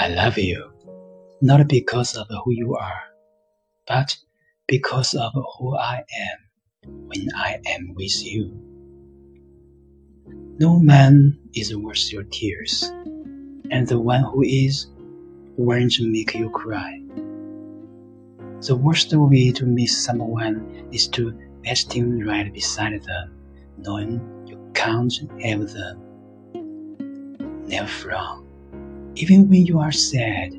I love you, not because of who you are, but because of who I am when I am with you. No man is worth your tears, and the one who is won't make you cry. The worst way to miss someone is to be standing right beside them, knowing you can't have them. Never frown, even when you are sad,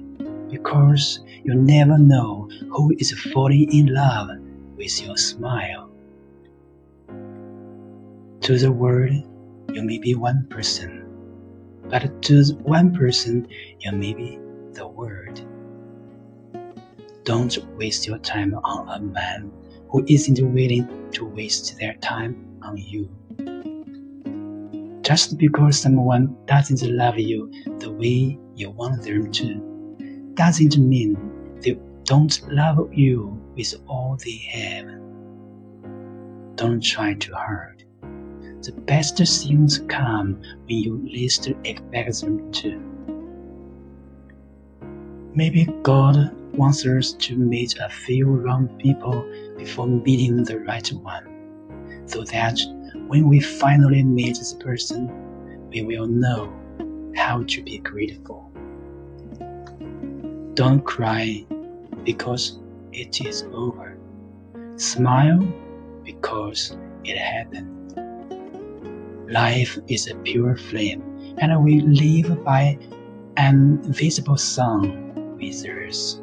because you never know who is falling in love with your smile. To the world, you may be one person, but to one person, you may be the world. Don't waste your time on a man who isn't willing to waste their time on you. Just because someone doesn't love you the way you want them to, doesn't mean they don't love you with all they have. Don't try too hard. The best things come when you least expect them to. Maybe God wants us to meet a few wrong people before meeting the right one, so that when we finally meet this person, we will know how to be grateful. Don't cry because it is over. Smile because it happened. Life is a pure flame, and we live by an invisible sun with us.